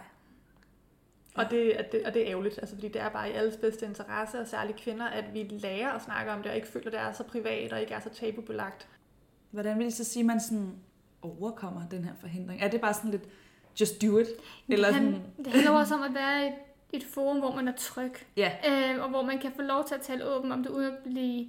Speaker 2: Og det, at det, og det er ærgerligt, altså, fordi det er bare i alles bedste interesse, og særligt kvinder, at vi lærer at snakke om det, og ikke føler, at det er så privat, og ikke er så tabubelagt.
Speaker 1: Hvordan vil I så sige, at man sådan overkommer den her forhindring? Er det bare sådan lidt, just do it? Eller
Speaker 3: det,
Speaker 1: sådan,
Speaker 3: han, det handler også om at være i et, forum, hvor man er tryg,
Speaker 1: ja,
Speaker 3: øh, og hvor man kan få lov til at tale åbent om det, uden at blive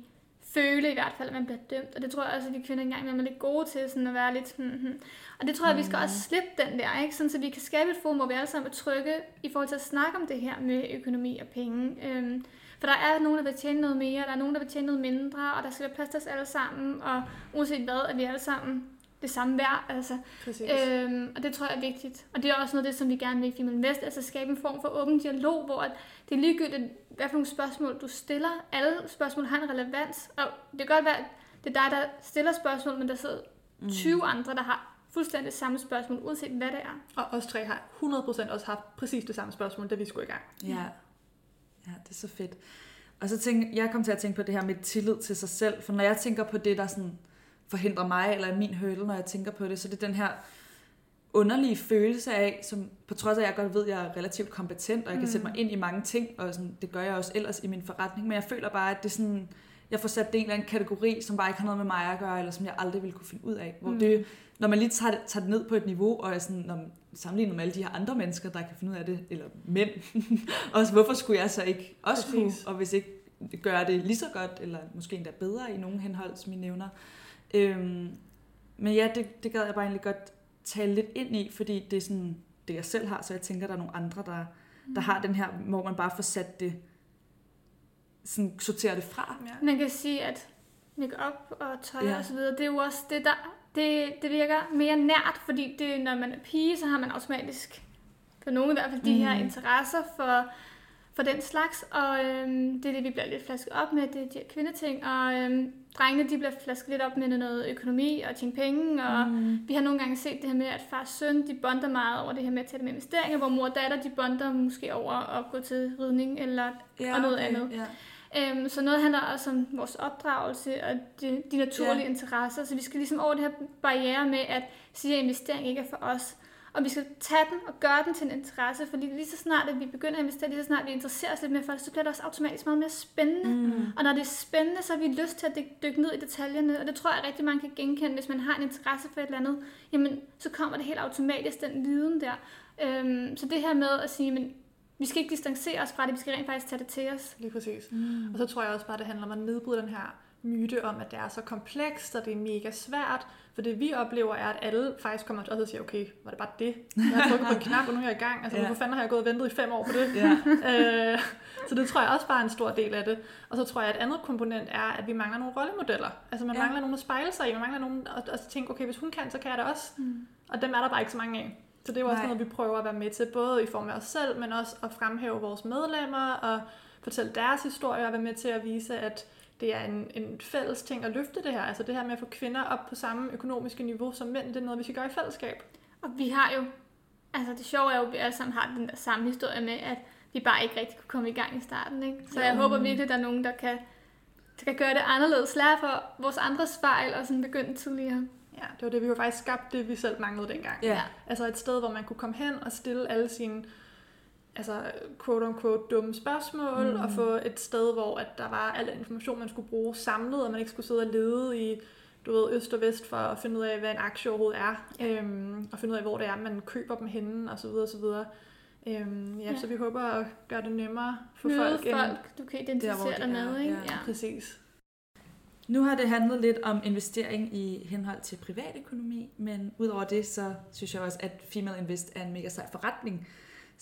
Speaker 3: føle i hvert fald, at man bliver dømt. Og det tror jeg også, at de kvinder engang er lidt gode til, sådan at være lidt... Hmm, hmm. Og det tror jeg, vi skal også slippe den der, ikke? Sådan, så vi kan skabe et forum, hvor vi alle sammen er trygge i forhold til at snakke om det her med økonomi og penge. Øhm, for der er nogen, der vil tjene noget mere, der er nogen, der vil tjene noget mindre, og der skal være plads til os alle sammen, og uanset hvad, er vi alle sammen det samme værd. Altså,
Speaker 2: Præcis.
Speaker 3: Øhm, og det tror jeg er vigtigt. Og det er også noget af det, som vi gerne vil i Female Invest, altså skabe en form for åben dialog, hvor at det er ligegyldigt, hvad for nogle spørgsmål du stiller. Alle spørgsmål har en relevans, og det kan godt være, at det er dig, der stiller spørgsmål, men der sidder 20 andre, der har fuldstændig samme spørgsmål, uanset hvad det er.
Speaker 2: Og os tre har 100% også haft præcis det samme spørgsmål, da vi skulle i gang.
Speaker 1: Ja. Ja, det er så fedt. Og så tænker jeg kom til at tænke på det her med tillid til sig selv, for når jeg tænker på det, der sådan forhindrer mig, eller er min hurdle, når jeg tænker på det, så det er den her underlige følelse af, som på trods af, at jeg godt ved, at jeg er relativt kompetent, og jeg kan
Speaker 2: Mm.
Speaker 1: sætte mig ind i mange ting, og sådan, det gør jeg også ellers i min forretning, men jeg føler bare, at det er sådan, jeg får sat det i en eller anden kategori, som bare ikke har noget med mig at gøre, eller som jeg aldrig ville kunne finde ud af. Hvor
Speaker 2: Mm.
Speaker 1: det, når man lige tager det, tager det ned på et niveau, og er sådan, når man sammenligner med alle de her andre mennesker, der kan finde ud af det, eller mænd, også hvorfor skulle jeg så ikke også
Speaker 2: Præcis.
Speaker 1: kunne, og hvis ikke gøre det lige så godt, eller måske endda bedre i nogle henhold, som I nævner. Øhm, men ja, det, det gad jeg bare egentlig godt tale lidt ind i, fordi det er sådan det, jeg selv har, så jeg tænker, der er nogle andre, der, der har den her, hvor man bare får sat det, sådan sorterer det fra.
Speaker 2: Ja.
Speaker 3: Man kan sige, at make-up og tøj
Speaker 1: Ja.
Speaker 3: og så videre, det er jo også det, der det, det virker mere nært, fordi det, når man er pige, så har man automatisk, for nogen i hvert fald, de her
Speaker 1: Mhm.
Speaker 3: interesser for, for den slags, og øhm, det er det, vi bliver lidt flasket op med, det er de her kvindeting, og øhm, drengene, de bliver flasket lidt op med noget økonomi og tjene penge, og
Speaker 1: Mm.
Speaker 3: vi har nogle gange set det her med, at far og søn, de bonder meget over det her med at tale med investeringer, hvor mor og datter, de bonder måske over at gå til ridning eller
Speaker 1: Ja,
Speaker 3: og noget
Speaker 1: okay,
Speaker 3: andet.
Speaker 1: Ja.
Speaker 3: Øhm, så noget handler også om vores opdragelse og de, de naturlige
Speaker 1: ja.
Speaker 3: interesser. Så vi skal ligesom over det her barriere med at sige, at investering ikke er for os. Og vi skal tage den og gøre den til en interesse, for lige så snart at vi begynder at investere, lige så snart vi interesserer os lidt mere for det, så bliver det også automatisk meget mere spændende. Mm. Og når det er spændende, så har vi lyst til at dykke ned i detaljerne, og det tror jeg rigtig mange kan genkende, hvis man har en interesse for et eller andet, jamen så kommer det helt automatisk, den viden der. Øhm, så det her med at sige, men vi skal ikke distancere os fra det, vi skal rent faktisk tage det til os.
Speaker 2: Lige præcis. Mm. Og så tror jeg også bare, det handler om at nedbryde den her myte om, at det er så komplekst, og det er mega svært. For det vi oplever er, at alle faktisk kommer til os og siger, okay, var det bare det? Jeg har trykket på en knap, og nu er jeg i gang. Altså, ja. hvorfor fanden har jeg gået og ventet i fem år på det? Ja. øh, så det tror jeg også bare er en stor del af det. Og så tror jeg, at et andet komponent er, at vi mangler nogle rollemodeller. Altså man ja. mangler nogen at spejle sig i. Man mangler nogen at, at tænke, okay, hvis hun kan, så kan jeg det også. Mm. Og dem er der bare ikke så mange af. Så det er jo også Nej. noget, vi prøver at være med til, både i form af os selv, men også at fremhæve vores medlemmer og fortælle deres historie og være med til at vise, at det er en, en fælles ting at løfte det her. Altså det her med at få kvinder op på samme økonomiske niveau som mænd, det er noget, vi skal gøre i fællesskab.
Speaker 3: Og vi har jo, altså det sjove er jo, at vi alle sammen har den der samme historie med, at vi bare ikke rigtig kunne komme i gang i starten. Ikke? Så jeg håber virkelig, at der er nogen, der kan, der kan gøre det anderledes. Lære for vores andres fejl og sådan begynde tidligere.
Speaker 2: Ja, det var det, vi jo faktisk skabte, det vi selv manglede dengang. Ja. Altså et sted, hvor man kunne komme hen og stille alle sine altså quote-unquote dumme spørgsmål, mm. og få et sted, hvor at der var al information, man skulle bruge samlet, og man ikke skulle sidde og lede i du ved, øst og vest for at finde ud af, hvad en aktie overhovedet er, øhm, og finde ud af, hvor det er, man køber dem henne, og så videre, og så videre. Øhm, ja, ja, så vi håber at gøre det nemmere for
Speaker 3: Møde
Speaker 2: folk.
Speaker 3: folk, du kan identificere dig med, ikke? Ja,
Speaker 2: ja, præcis.
Speaker 1: Nu har det handlet lidt om investering i henhold til privatøkonomi, men udover det, så synes jeg også, at Female Invest er en mega sej forretning.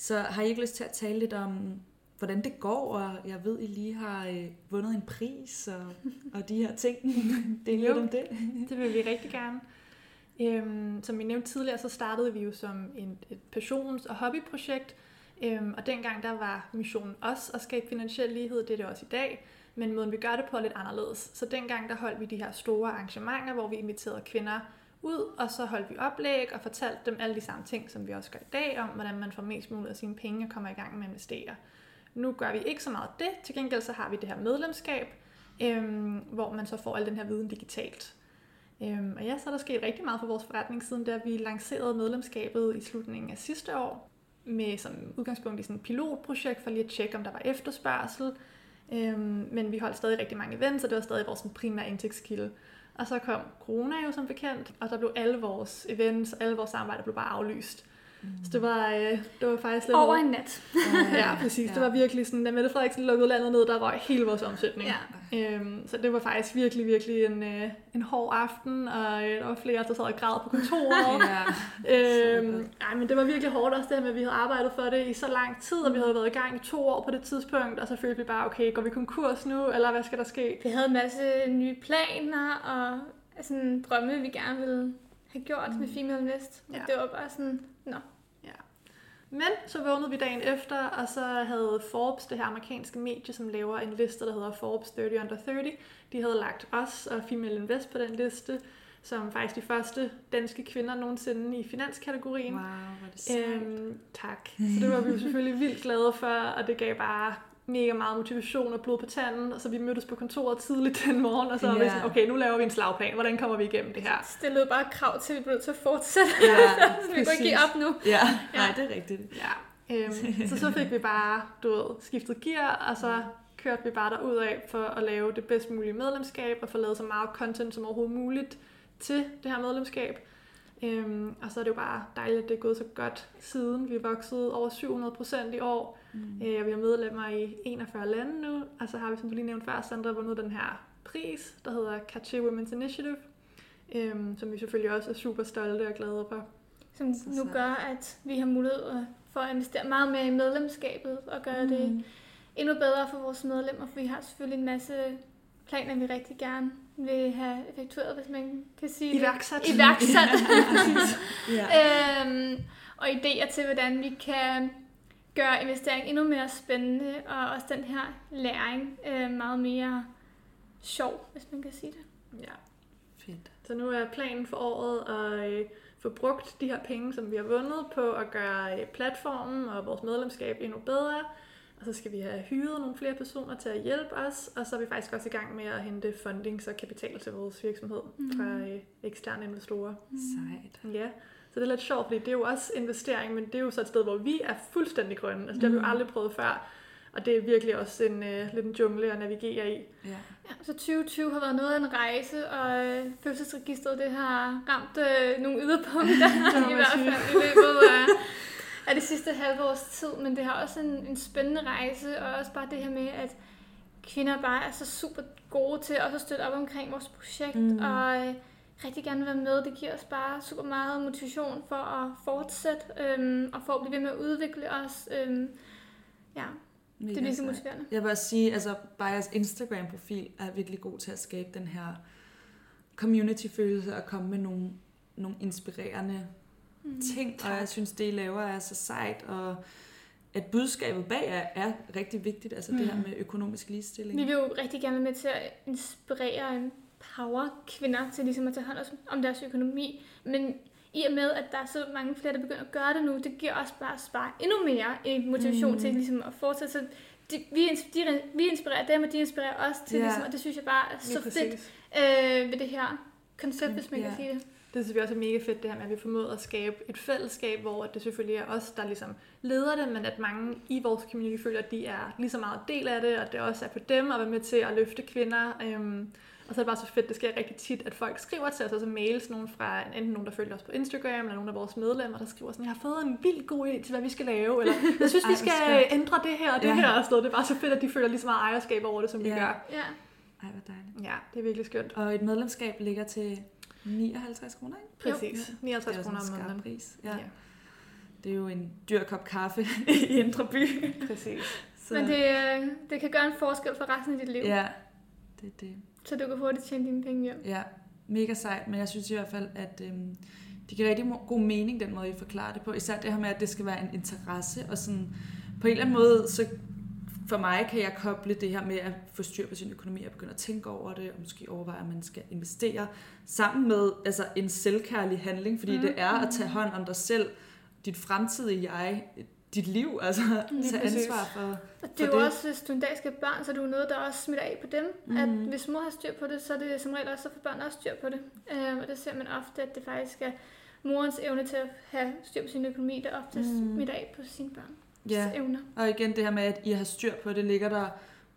Speaker 1: Så har I ikke lyst til at tale lidt om, hvordan det går, og jeg ved, I lige har øh, vundet en pris og, og de her ting. det er lidt om det.
Speaker 2: det vil vi rigtig gerne. Øhm, som vi nævnte tidligere, så startede vi jo som en, et passions- og hobbyprojekt, øhm, og dengang der var missionen også at skabe finansiel lighed, det er det også i dag, men måden vi gør det på er lidt anderledes. Så dengang der holdt vi de her store arrangementer, hvor vi inviterede kvinder ud, og så holdt vi oplæg og fortalte dem alle de samme ting, som vi også gør i dag, om hvordan man får mest muligt af sine penge og kommer i gang med at investere. Nu gør vi ikke så meget det, til gengæld så har vi det her medlemskab, øhm, hvor man så får al den her viden digitalt. Øhm, og ja, så er der sket rigtig meget for vores forretning siden, da vi lancerede medlemskabet i slutningen af sidste år, med som udgangspunkt i sådan et pilotprojekt for lige at tjekke, om der var efterspørgsel. Øhm, men vi holdt stadig rigtig mange events, så det var stadig vores primære indtægtskilde. Og så kom corona jo som bekendt, og der blev alle vores events, alle vores samarbejder blev bare aflyst. Mm. Så det var, øh, det var faktisk lidt...
Speaker 3: Over en nat.
Speaker 2: ja, præcis. Ja. Det var virkelig sådan, da Mette Frederiksen lukkede landet ned, der røg hele vores omsætning. Ja. Øhm, så det var faktisk virkelig, virkelig en, øh, en hård aften, og øh, der var flere, der sad og græd på kontoret. ja. øhm, ej, men det var virkelig hårdt også det med, at vi havde arbejdet for det i så lang tid, og vi havde været i gang i to år på det tidspunkt, og så følte vi bare, okay, går vi konkurs nu, eller hvad skal der ske?
Speaker 3: Vi havde en masse nye planer, og sådan drømme, vi gerne ville have gjort mm. med Female Invest. Ja. Det var bare sådan, nå,
Speaker 2: men så vågnede vi dagen efter, og så havde Forbes, det her amerikanske medie, som laver en liste, der hedder Forbes 30 Under 30, de havde lagt os og Female Invest på den liste, som faktisk de første danske kvinder nogensinde i finanskategorien.
Speaker 1: Wow, hvor det sejt. Øhm,
Speaker 2: tak. Så det var vi jo selvfølgelig vildt glade for, og det gav bare mega meget motivation og blod på tanden, og så vi mødtes på kontoret tidligt den morgen, og så var yeah. vi sådan, okay, nu laver vi en slagplan, hvordan kommer vi igennem det her?
Speaker 3: Stillede bare krav til, at vi blev nødt til at fortsætte. Ja, så vi kunne ikke give op nu.
Speaker 1: Ja, ja. nej, det er rigtigt.
Speaker 2: Ja. Øhm, så så fik vi bare, du ved, skiftet gear, og så kørte vi bare derud af for at lave det bedst mulige medlemskab, og få lavet så meget content som overhovedet muligt til det her medlemskab. Øhm, og så er det jo bare dejligt, at det er gået så godt siden. Vi er vokset over 700 procent i år. Mm. Øh, vi har medlemmer i 41 lande nu. Og så har vi, som du lige nævnte før, Sandra vundet den her pris, der hedder Catchy Women's Initiative. Øhm, som vi selvfølgelig også er super stolte og glade for.
Speaker 3: Som nu gør, at vi har mulighed for at investere meget mere i medlemskabet og gøre mm. det endnu bedre for vores medlemmer, for vi har selvfølgelig en masse planer, vi rigtig gerne vil have effektueret, hvis man kan sige
Speaker 2: Iværksat.
Speaker 3: det. Iværksat. ja. øhm, og idéer til, hvordan vi kan gøre investering endnu mere spændende, og også den her læring øh, meget mere sjov, hvis man kan sige det.
Speaker 2: Ja. Fedt. Så nu er planen for året at øh, få brugt de her penge, som vi har vundet på at gøre øh, platformen og vores medlemskab endnu bedre, og så skal vi have hyret nogle flere personer til at hjælpe os, og så er vi faktisk også i gang med at hente funding og kapital til vores virksomhed mm. fra øh, eksterne investorer.
Speaker 1: Mm. Sejt.
Speaker 2: Ja, Så det er lidt sjovt, fordi det er jo også investering, men det er jo så et sted, hvor vi er fuldstændig grønne. Altså det har vi jo
Speaker 1: Mm.
Speaker 2: aldrig prøvet før. Og det er virkelig også en, øh, lidt en jungle at navigere i.
Speaker 1: Ja.
Speaker 3: Ja, så 2020 har været noget af en rejse, og øh, fødselsregistret det har ramt øh, nogle yderpunkter i hvert fald i løbet af, af det sidste halve års tid. Men det har også en, en spændende rejse, og også bare det her med, at kvinder bare er så super gode til også at støtte op omkring vores projekt,
Speaker 1: mm.
Speaker 3: og øh, rigtig gerne være med. Det giver os bare super meget motivation for at fortsætte, øhm, og for at blive ved med at udvikle os. Øhm, ja, det er virkelig motiverende.
Speaker 1: Jeg vil også sige, altså bare jeres Instagram-profil er virkelig god til at skabe den her community-følelse og komme med nogle, nogle inspirerende
Speaker 3: Mm.
Speaker 1: ting, og jeg synes, det I laver er så sejt, og at budskabet bag er, er rigtig vigtigt, altså mm. det her med økonomisk ligestilling.
Speaker 3: Vi vil jo rigtig gerne være med til at inspirere og empower kvinder til ligesom at tage hånd om deres økonomi. Men i og med, at der er så mange flere, der begynder at gøre det nu, det giver os bare spare endnu mere en motivation
Speaker 1: Mm.
Speaker 3: til ligesom at fortsætte. Så de, vi, de, vi inspirerer dem, og de inspirerer os til
Speaker 1: Ja.
Speaker 3: ja. ligesom, og det synes jeg bare er så fedt
Speaker 2: præcis.
Speaker 3: øh, ved det her koncept,
Speaker 1: Mm,
Speaker 3: hvis man kan
Speaker 1: ja.
Speaker 3: sige det.
Speaker 2: Det synes vi også er mega fedt, det her med, at vi formåede at skabe et fællesskab, hvor det selvfølgelig er os, der ligesom leder det, men at mange i vores community føler, at de er lige så meget del af det, og det også er på dem at være med til at løfte kvinder. Øhm, og så er det bare så fedt, det sker rigtig tit, at folk skriver til os, altså mails, nogen fra enten nogen, der følger os på Instagram, eller nogen af vores medlemmer, der skriver sådan, jeg har fået en vild god idé til, hvad vi skal lave, eller jeg synes,
Speaker 1: Ej,
Speaker 2: vi skal
Speaker 1: skønt.
Speaker 2: ændre det her og det
Speaker 1: Ja.
Speaker 2: her, og sådan noget. Det er bare så fedt, at de føler lige så meget ejerskab over det, som vi
Speaker 1: Ja.
Speaker 2: gør.
Speaker 3: Ja.
Speaker 1: Ej, hvor dejligt.
Speaker 2: Ja, det er virkelig skønt.
Speaker 1: Og et medlemskab ligger til 59 kroner, ikke?
Speaker 2: Præcis.
Speaker 1: Det
Speaker 2: 59
Speaker 1: er
Speaker 2: kroner om måneden.
Speaker 1: pris. Ja.
Speaker 2: Ja,
Speaker 1: Det er jo en dyr kop kaffe i Indre By.
Speaker 2: præcis.
Speaker 1: Så,
Speaker 3: Men det, øh, det kan gøre en forskel for resten af dit liv,
Speaker 1: Ja, det er det.
Speaker 3: Så du kan hurtigt tjene dine penge hjem.
Speaker 1: Ja, mega sejt, men jeg synes i hvert fald, at øhm, det giver rigtig god mening, den måde, I forklarer det på. Især det her med, at det skal være en interesse, og sådan på en eller anden måde, så for mig kan jeg koble det her med at få styr på sin økonomi og begynde at tænke over det, og måske overveje, at man skal investere, sammen med altså, en selvkærlig handling, fordi mm. det er at tage hånd om dig selv, dit fremtidige jeg, dit liv, altså tage ansvar for...
Speaker 3: Og det er
Speaker 1: For
Speaker 3: jo
Speaker 1: det-
Speaker 3: også, hvis du en dag skal have børn, så er det jo noget, der også smitter af på dem. Mm. At hvis mor har styr på det, så er det som regel også, så får børn også styr på det. Øh, og det ser man ofte, at det faktisk er morens evne til at have styr på sin økonomi, der oftest
Speaker 1: Mm.
Speaker 3: smitter af på sine børns
Speaker 1: Ja,
Speaker 3: evner.
Speaker 1: Og igen det her med, at I har styr på det, ligger der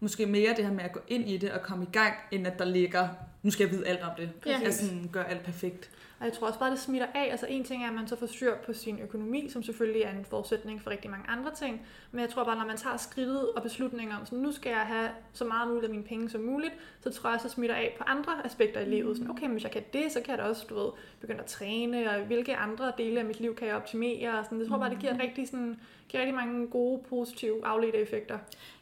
Speaker 1: måske mere det her med at gå ind i det og komme i gang, end at der ligger, nu skal jeg vide alt om det.
Speaker 3: Ja.
Speaker 1: Altså sådan, gør alt perfekt.
Speaker 2: Og jeg tror også bare, det smitter af. Altså en ting er, at man så får styr på sin økonomi, som selvfølgelig er en forudsætning for rigtig mange andre ting. Men jeg tror bare, når man tager skridtet og beslutningen om, sådan, nu skal jeg have så meget muligt af mine penge som muligt, så tror jeg det smitter af på andre aspekter i livet. Sådan, okay, men hvis jeg kan det, så kan jeg da også du ved, begynde at træne, og hvilke andre dele af mit liv kan jeg optimere. Og sådan. Jeg tror bare, det giver rigtig, sådan, giver rigtig mange gode, positive, afledte effekter.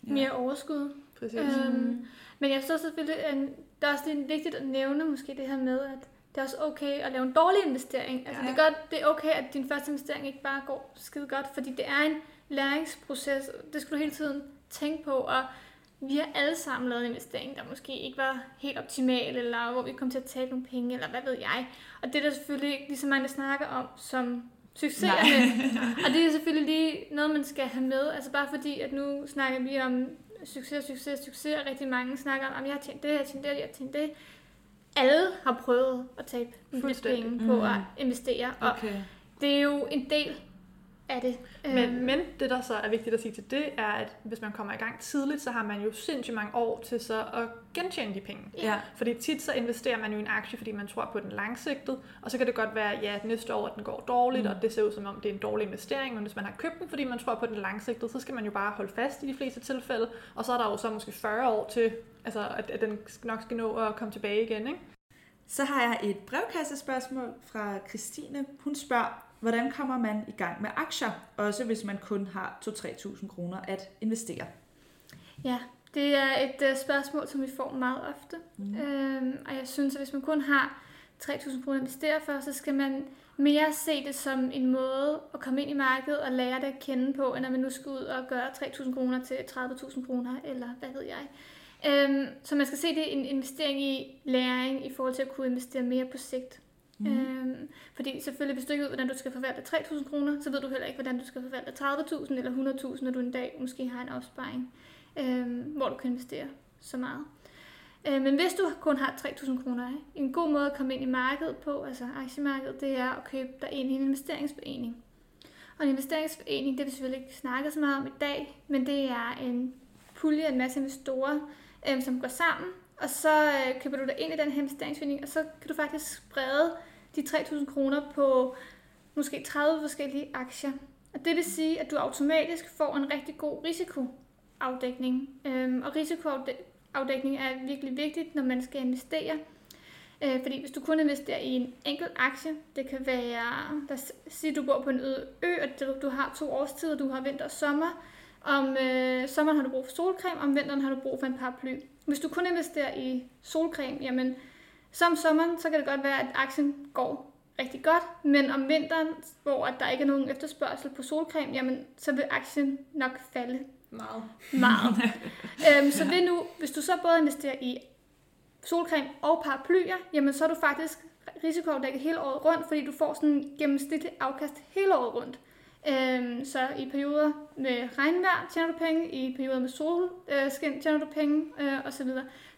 Speaker 1: Ja.
Speaker 3: Mere overskud.
Speaker 2: Præcis.
Speaker 3: Øhm, men jeg synes selvfølgelig, at det er også vigtigt at nævne måske det her med, at det er også okay at lave en dårlig investering. Altså,
Speaker 1: Ja.
Speaker 3: det, er godt, det er okay, at din første investering ikke bare går skide godt, fordi det er en læringsproces. Det skal du hele tiden tænke på, og vi har alle sammen lavet en investering, der måske ikke var helt optimal, eller hvor vi kom til at tabe nogle penge, eller hvad ved jeg. Og det er der selvfølgelig ikke lige så mange, der snakker om, som succeserne. og det er selvfølgelig lige noget, man skal have med. Altså bare fordi, at nu snakker vi om succes, succes, succes, og rigtig mange snakker om, at jeg har tjent det, jeg har tjent det, jeg har tjent det. Alle har prøvet at tabe
Speaker 2: Fuldstændig.
Speaker 3: penge på
Speaker 1: Mm.
Speaker 3: at investere, og
Speaker 1: Okay.
Speaker 3: det er jo en del af det. Øhm,
Speaker 2: Men, men det, der så er vigtigt at sige til det, er, at hvis man kommer i gang tidligt, så har man jo sindssygt mange år til så at gentjene de penge.
Speaker 1: Ja.
Speaker 2: Fordi tit så investerer man jo i en aktie, fordi man tror på den langsigtet, og så kan det godt være, ja, at næste år at den går dårligt,
Speaker 1: Mm.
Speaker 2: mm. og det ser ud som om, det er en dårlig investering, men hvis man har købt den, fordi man tror på den langsigtet, så skal man jo bare holde fast i de fleste tilfælde, og så er der jo så måske 40 år til, altså, at, at den nok skal nå at komme tilbage igen, ikke?
Speaker 1: Så har jeg et brevkassespørgsmål fra Christine. Hun spørger, hvordan kommer man i gang med aktier, også hvis man kun har 2-3.000 kroner at investere?
Speaker 3: Ja, det er et uh, spørgsmål, som vi får meget ofte.
Speaker 1: Mm.
Speaker 3: Øhm, og jeg synes, at hvis man kun har 3.000 kroner at investere for, så skal man mere se det som en måde at komme ind i markedet og lære det at kende på, end at man nu skal ud og gøre 3.000 kroner til 30.000 kroner, eller hvad ved jeg. Øhm, så man skal se det en investering i læring i forhold til at kunne investere mere på sigt. Mm. Øhm, fordi selvfølgelig, hvis du ikke ved, hvordan du skal forvalte 3.000 kroner, så ved du heller ikke, hvordan du skal forvalte 30.000 eller 100.000, når du en dag måske har en opsparing, øhm, hvor du kan investere så meget. Øh, men hvis du kun har 3.000 kroner, en god måde at komme ind i markedet på, altså aktiemarkedet, det er at købe dig ind i en investeringsforening. Og en investeringsforening, det vil vi selvfølgelig ikke snakke så meget om i dag, men det er en pulje af en masse investorer, øh, som går sammen, og så øh, køber du dig ind i den her investeringsforening, og så kan du faktisk sprede de 3.000 kroner på måske 30 forskellige aktier. Og det vil sige, at du automatisk får en rigtig god risikoafdækning. Øhm, og risikoafdækning er virkelig vigtigt, når man skal investere. Øh, fordi hvis du kun investerer i en enkelt aktie, det kan være, der siger, du bor på en øde ø, og du har to årstider, du har vinter og sommer. Om øh, sommeren har du brug for solcreme, om vinteren har du brug for en paraply. Hvis du kun investerer i solcreme, jamen så om sommeren, så kan det godt være, at aktien går rigtig godt, men om vinteren, hvor der ikke er nogen efterspørgsel på solcreme, jamen så vil aktien nok falde
Speaker 2: meget.
Speaker 3: meget. øhm, så vil nu, hvis du så både investerer i solcreme og paraplyer, jamen så er du faktisk risikoafdækket hele året rundt, fordi du får sådan en gennemsnitlig afkast hele året rundt. Øhm, så i perioder med regnvejr tjener du penge, i perioder med solskin tjener du penge, øh, osv.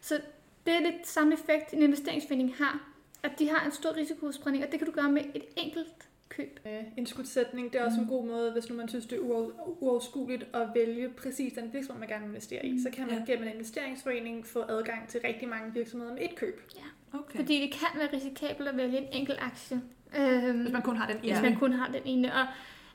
Speaker 3: Så det er lidt samme effekt, en investeringsforening har, at de har en stor risikospredning, og det kan du gøre med et enkelt køb.
Speaker 2: Øh, en skudsætning, det er også mm. en god måde, hvis nu man synes, det er uoverskueligt at vælge præcis den virksomhed, man gerne vil investere i. Mm. Så kan man ja. gennem en investeringsforening få adgang til rigtig mange virksomheder med et køb.
Speaker 3: Ja, okay. fordi det kan være risikabelt at vælge en enkelt aktie.
Speaker 2: Øhm, hvis man kun har den ene.
Speaker 3: Hvis man kun har den ene. Og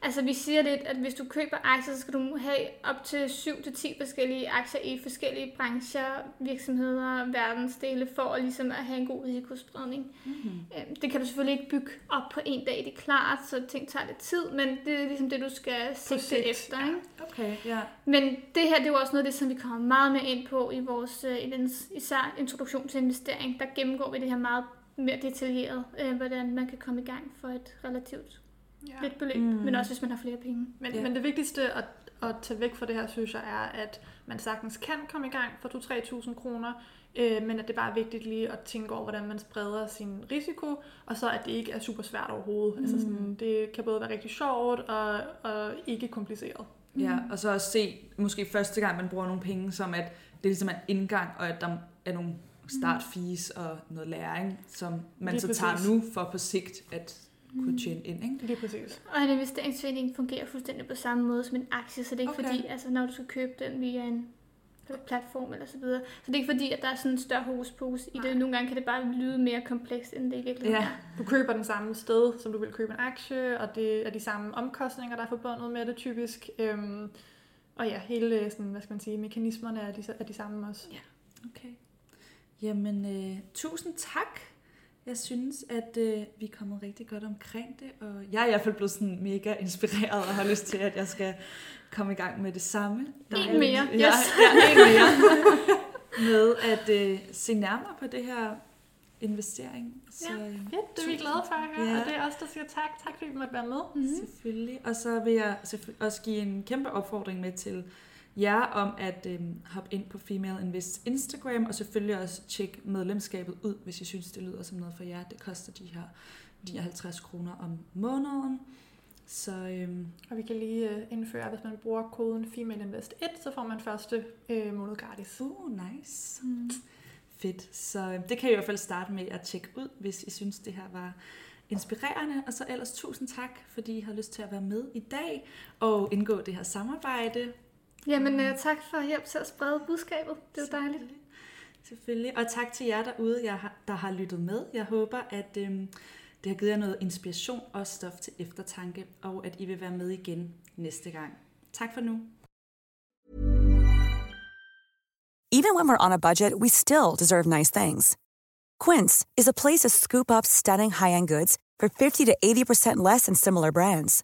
Speaker 3: Altså vi siger lidt, at hvis du køber aktier, så skal du have op til 7-10 forskellige aktier i forskellige brancher, virksomheder, verdensdele, for at, ligesom at have en god risikospredning. Mm-hmm. Det kan du selvfølgelig ikke bygge op på en dag, det er klart, så ting tager lidt tid, men det er ligesom det, du skal sigte efter.
Speaker 1: Ja. Ikke? Okay, ja.
Speaker 3: Men det her, det er jo også noget af det, som vi kommer meget mere ind på i vores øh, især introduktion til investering. Der gennemgår vi det her meget mere detaljeret, øh, hvordan man kan komme i gang for et relativt ja. lidt beløb, mm. men også hvis man har flere penge.
Speaker 2: Men, ja. men det vigtigste at, at tage væk fra det her, synes jeg, er, at man sagtens kan komme i gang for 2-3.000 kroner, øh, men at det bare er vigtigt lige at tænke over, hvordan man spreder sin risiko, og så at det ikke er super svært overhovedet. Mm. Altså sådan, det kan både være rigtig sjovt og, og ikke kompliceret.
Speaker 1: Ja, og så også se, måske første gang man bruger nogle penge, som at det er ligesom en indgang, og at der er nogle startfees og noget læring, som man Lige så præcis. tager nu for på sigt at kunne tjene ind. Ikke?
Speaker 2: Lige præcis.
Speaker 3: Og en investeringsforening fungerer fuldstændig på samme måde som en aktie, så det er ikke okay. fordi, altså når du skal købe den via en platform eller så videre. Så det er ikke fordi, at der er sådan en større hokus i det. Nogle gange kan det bare lyde mere komplekst, end det i virkeligheden
Speaker 2: ja. er. Du køber den samme sted, som du vil købe en aktie, og det er de samme omkostninger, der er forbundet med det typisk. Øhm, og ja, hele sådan, hvad skal man sige, mekanismerne er de, er de samme også.
Speaker 1: Ja, okay. Jamen, øh, tusind tak jeg synes, at øh, vi er kommet rigtig godt omkring det, og jeg er i hvert fald blevet sådan mega inspireret og har lyst til, at jeg skal komme i gang med det samme.
Speaker 3: En mere,
Speaker 1: yes. Ja, ja, en mere. med at øh, se nærmere på det her investering.
Speaker 2: Så, ja, fedt. Det er vi glade for at høre, ja. og det er også der siger tak. Tak fordi vi måtte være med.
Speaker 1: Mm-hmm. Selvfølgelig. Og så vil jeg også give en kæmpe opfordring med til jer om at øh, hoppe ind på Female Invest Instagram, og selvfølgelig også tjekke medlemskabet ud, hvis I synes, det lyder som noget for jer. Det koster de her 59 kroner om måneden. Så, øhm,
Speaker 2: og vi kan lige øh, indføre, hvis man bruger koden Female Invest 1, så får man første øh, måned gratis.
Speaker 1: Uh, nice. Mm. Fedt. Så øh, det kan I i hvert fald starte med at tjekke ud, hvis I synes, det her var inspirerende. Og så ellers tusind tak, fordi I har lyst til at være med i dag og indgå det her samarbejde.
Speaker 3: Jamen, uh, tak for hjælp til at sprede budskabet. Det var dejligt.
Speaker 1: Selvfølgelig. Og tak til jer derude, jeg har, der har lyttet med. Jeg håber, at øhm, det har givet jer noget inspiration og stof til eftertanke, og at I vil være med igen næste gang. Tak for nu.
Speaker 4: Even when we're on a budget, we still deserve nice things. Quince is a place to scoop up stunning high-end goods for 50 to 80% less than similar brands.